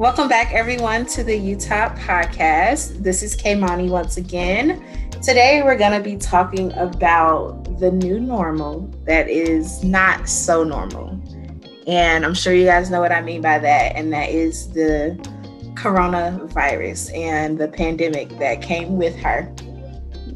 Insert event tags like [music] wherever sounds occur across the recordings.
Welcome back, everyone, to the UTOP podcast. This is Kaimani once again. Today, we're going to be talking about the new normal that is not so normal. And I'm sure you guys know what I mean by that. And that is the coronavirus and the pandemic that came with her.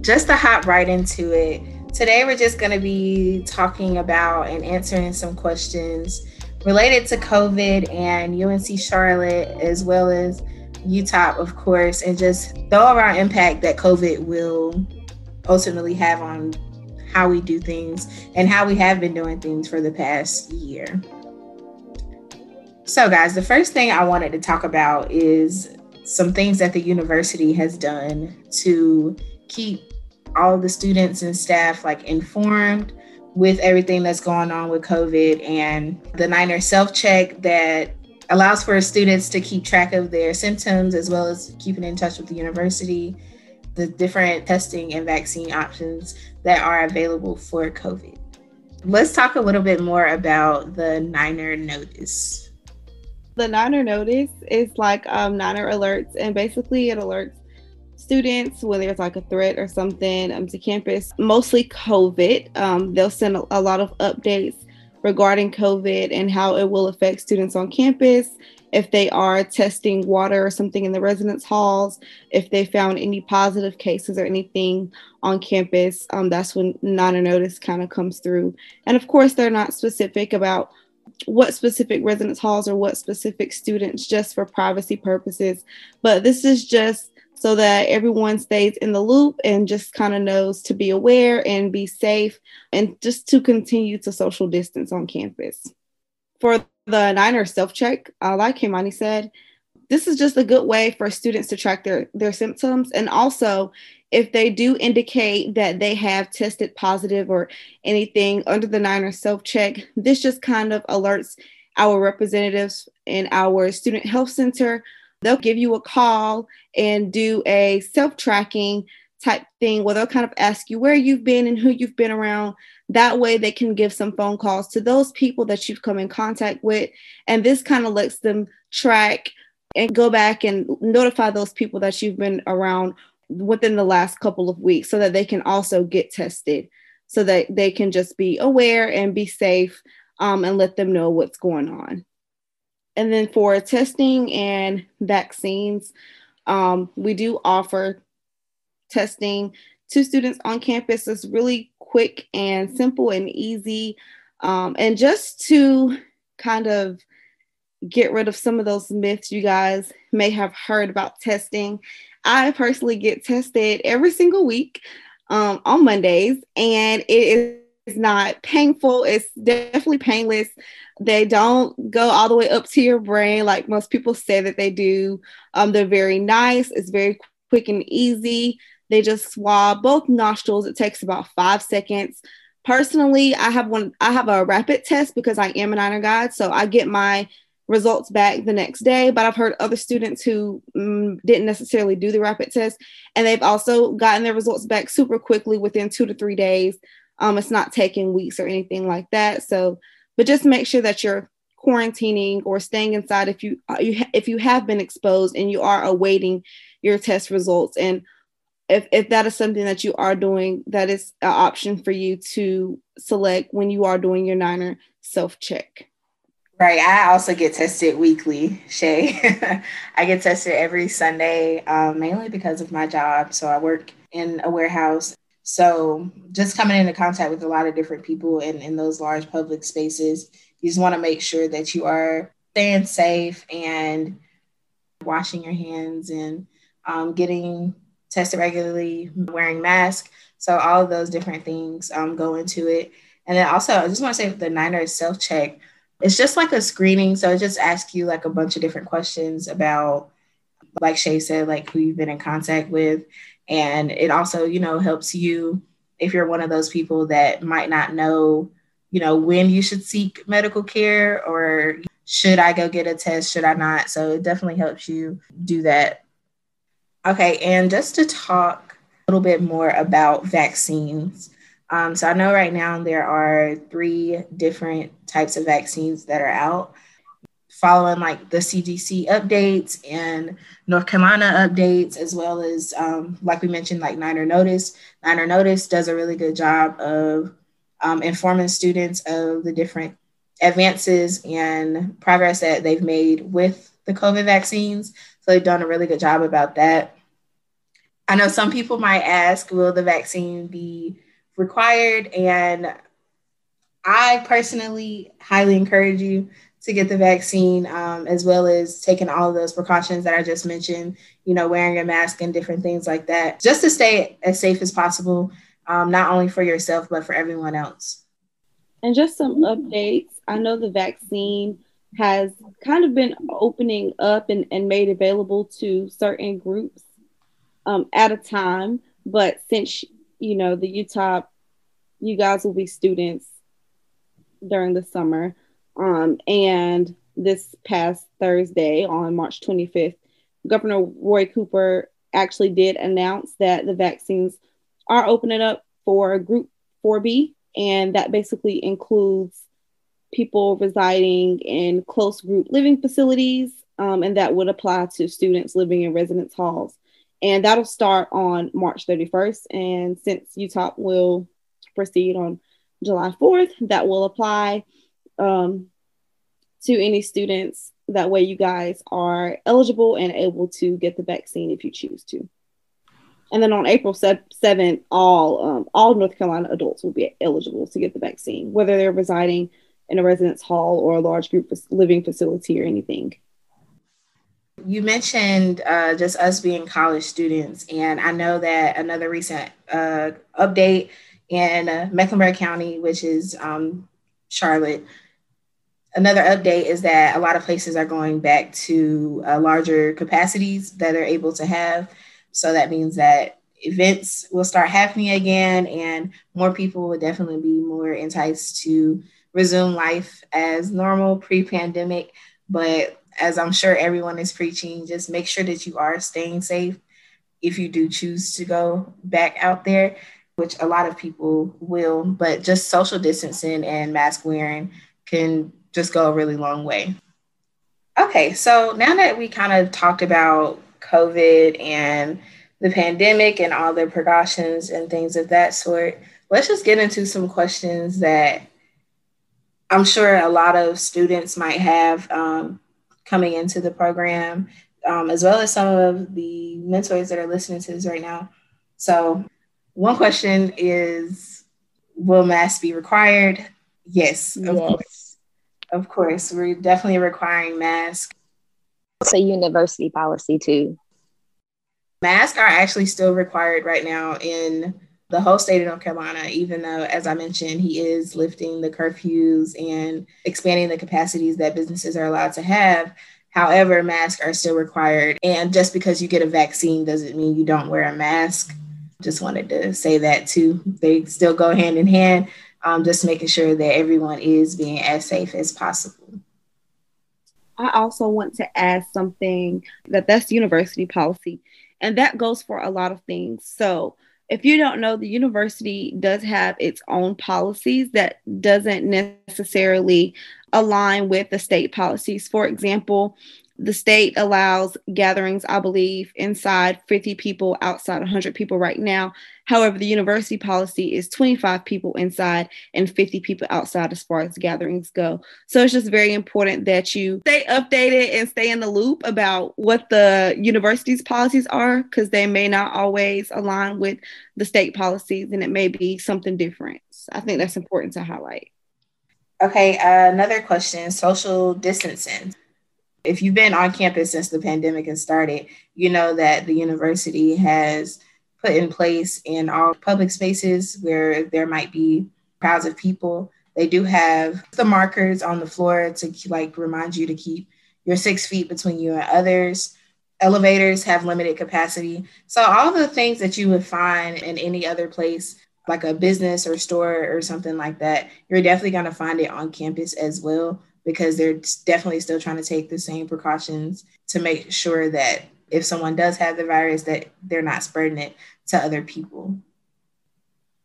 Just to hop right into it, today we're just going to be talking about and answering some questions related to COVID and UNC Charlotte, as well as UTOP, of course, and just the overall impact that COVID will ultimately have on how we do things and how we have been doing things for the past year. So, guys, the first thing I wanted to talk about is some things that the university has done to keep all the students and staff like informed with everything that's going on with COVID and the Niner self check that allows for students to keep track of their symptoms as well as keeping in touch with the university, the different testing and vaccine options that are available for COVID. Let's talk a little bit more about the Niner notice the Niner notice is like um, Niner alerts, and basically it alerts students when there's like a threat or something um, to campus, mostly COVID. Um, they'll send a, a lot of updates regarding COVID and how it will affect students on campus, if they are testing water or something in the residence halls, if they found any positive cases or anything on campus, um, that's when Niner notice kind of comes through. And of course, they're not specific about what specific residence halls or what specific students just for privacy purposes. But this is just so that everyone stays in the loop and just kind of knows to be aware and be safe and just to continue to social distance on campus. For the Niner self check, uh, like Kimani said, this is just a good way for students to track their, their symptoms and also if they do indicate that they have tested positive or anything under the Niner self check, this just kind of alerts our representatives in our student health center. They'll give you a call and do a self tracking type thing where they'll kind of ask you where you've been and who you've been around. That way, they can give some phone calls to those people that you've come in contact with. And this kind of lets them track and go back and notify those people that you've been around within the last couple of weeks so that they can also get tested so that they can just be aware and be safe um, and let them know what's going on. And then for testing and vaccines, um, we do offer testing to students on campus. It's really quick and simple and easy. Um, and just to kind of get rid of some of those myths you guys may have heard about testing I personally get tested every single week um, on Mondays, and it is not painful. It's definitely painless. They don't go all the way up to your brain like most people say that they do. Um, they're very nice. It's very quick and easy. They just swab both nostrils. It takes about five seconds. Personally, I have one. I have a rapid test because I am an Niner guide, so I get my results back the next day. But I've heard other students who mm, didn't necessarily do the rapid test, and they've also gotten their results back super quickly within two to three days. Um, it's not taking weeks or anything like that. So, but just make sure that you're quarantining or staying inside if you, uh, you if you have been exposed and you are awaiting your test results and if, if that is something that you are doing that is an option for you to select when you are doing your niner self check Right. I also get tested weekly, Shay. [laughs] I get tested every Sunday, um, mainly because of my job. So I work in a warehouse. So just coming into contact with a lot of different people in, in those large public spaces, you just want to make sure that you are staying safe and washing your hands and um, getting tested regularly, wearing masks. So all of those different things um, go into it. And then also, I just want to say the Niner self check it's just like a screening. So it just asks you like a bunch of different questions about, like Shay said, like who you've been in contact with. And it also, you know, helps you if you're one of those people that might not know, you know, when you should seek medical care or should I go get a test? Should I not? So it definitely helps you do that. Okay. And just to talk a little bit more about vaccines. Um, so I know right now there are three different types of vaccines that are out. Following like the CDC updates and North Carolina updates, as well as, um, like we mentioned, like Niner Notice. Niner Notice does a really good job of um, informing students of the different advances and progress that they've made with the COVID vaccines. So they've done a really good job about that. I know some people might ask, will the vaccine be required? And I personally highly encourage you to get the vaccine, um, as well as taking all of those precautions that I just mentioned, you know, wearing a mask and different things like that, just to stay as safe as possible, um, not only for yourself, but for everyone else. And just some updates. I know the vaccine has kind of been opening up and, and made available to certain groups um, at a time. But since, you know, the UTOP, you guys will be students during the summer. Um, and this past Thursday, on March 25th, Governor Roy Cooper actually did announce that the vaccines are opening up for Group 4B, and that basically includes people residing in close group living facilities, um, and that would apply to students living in residence halls. And that'll start on March 31st. And since UTOP will proceed on July 4th, that will apply um, to any students. That way, you guys are eligible and able to get the vaccine if you choose to. And then on April 7th, all um, all North Carolina adults will be eligible to get the vaccine, whether they're residing in a residence hall or a large group living facility or anything. You mentioned uh, just us being college students, and I know that another recent uh, update in uh, Mecklenburg County, which is um, Charlotte, another update is that a lot of places are going back to uh, larger capacities that they're able to have. So that means that events will start happening again, and more people will definitely be more enticed to resume life as normal pre pandemic. But as I'm sure everyone is preaching, just make sure that you are staying safe if you do choose to go back out there, which a lot of people will. But just social distancing and mask wearing can just go a really long way. Okay, so now that we kind of talked about COVID and the pandemic and all the precautions and things of that sort, let's just get into some questions that I'm sure a lot of students might have um, coming into the program, um, as well as some of the mentors that are listening to this right now. So, one question is Will masks be required? Yes, of yes. course. Of course, we're definitely requiring masks. It's a university policy too. Masks are actually still required right now in the whole state of North Carolina, even though, as I mentioned, he is lifting the curfews and expanding the capacities that businesses are allowed to have. However, masks are still required. And just because you get a vaccine doesn't mean you don't wear a mask. Just wanted to say that too. They still go hand in hand, um, just making sure that everyone is being as safe as possible. I also want to add something that that's university policy, and that goes for a lot of things. So, if you don't know, the university does have its own policies that doesn't necessarily align with the state policies. For example, the state allows gatherings, I believe, inside 50 people, outside 100 people right now. However, the university policy is 25 people inside and 50 people outside as far as gatherings go. So it's just very important that you stay updated and stay in the loop about what the university's policies are because they may not always align with the state policies and it may be something different. So I think that's important to highlight. Okay, uh, another question social distancing. If you've been on campus since the pandemic has started, you know that the university has put in place in all public spaces where there might be crowds of people. They do have the markers on the floor to like remind you to keep your six feet between you and others. Elevators have limited capacity. So, all the things that you would find in any other place, like a business or store or something like that, you're definitely going to find it on campus as well because they're definitely still trying to take the same precautions to make sure that if someone does have the virus that they're not spreading it to other people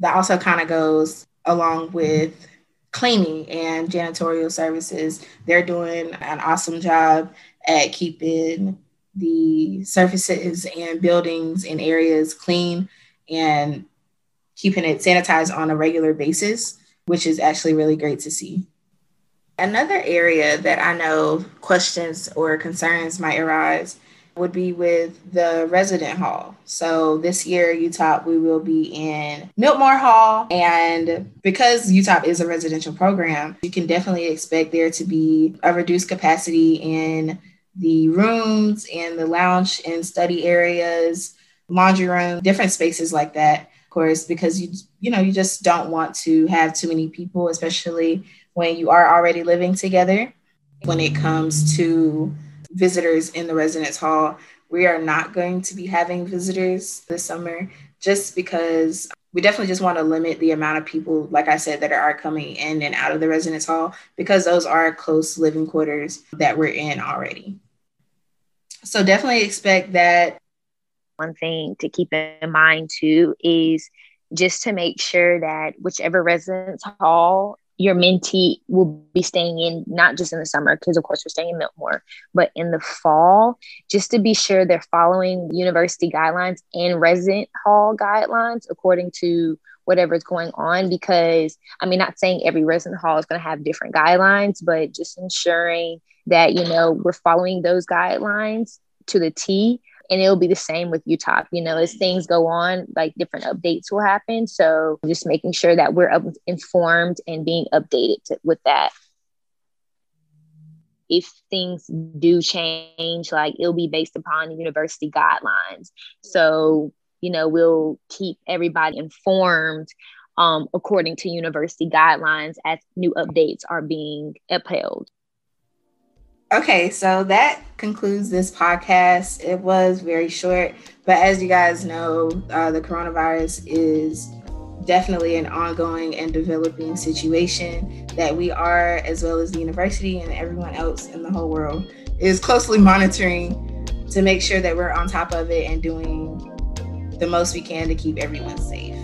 that also kind of goes along with cleaning and janitorial services. They're doing an awesome job at keeping the surfaces and buildings and areas clean and keeping it sanitized on a regular basis, which is actually really great to see. Another area that I know questions or concerns might arise would be with the resident hall. So this year, UTOP, we will be in Miltimore Hall. And because UTOP is a residential program, you can definitely expect there to be a reduced capacity in the rooms and the lounge and study areas, laundry room, different spaces like that. Of course, because you you know you just don't want to have too many people, especially when you are already living together. When it comes to visitors in the residence hall. We are not going to be having visitors this summer just because we definitely just want to limit the amount of people, like I said, that are coming in and out of the residence hall because those are close living quarters that we're in already. So definitely expect that. One thing to keep in mind too is just to make sure that whichever residence hall your mentee will be staying in not just in the summer because of course we're staying in Miltimore, but in the fall, just to be sure they're following university guidelines and resident hall guidelines according to whatever's going on. Because I mean, not saying every resident hall is going to have different guidelines, but just ensuring that you know we're following those guidelines to the T and it'll be the same with UTOP. You know, as things go on, like different updates will happen. So just making sure that we're informed and being updated to, with that. If things do change, like it'll be based upon the university guidelines. So, you know, we'll keep everybody informed um, according to university guidelines as new updates are being upheld. Okay, so that concludes this podcast. It was very short, but as you guys know, uh, the coronavirus is definitely an ongoing and developing situation that we are, as well as the university and everyone else in the whole world, is closely monitoring to make sure that we're on top of it and doing the most we can to keep everyone safe.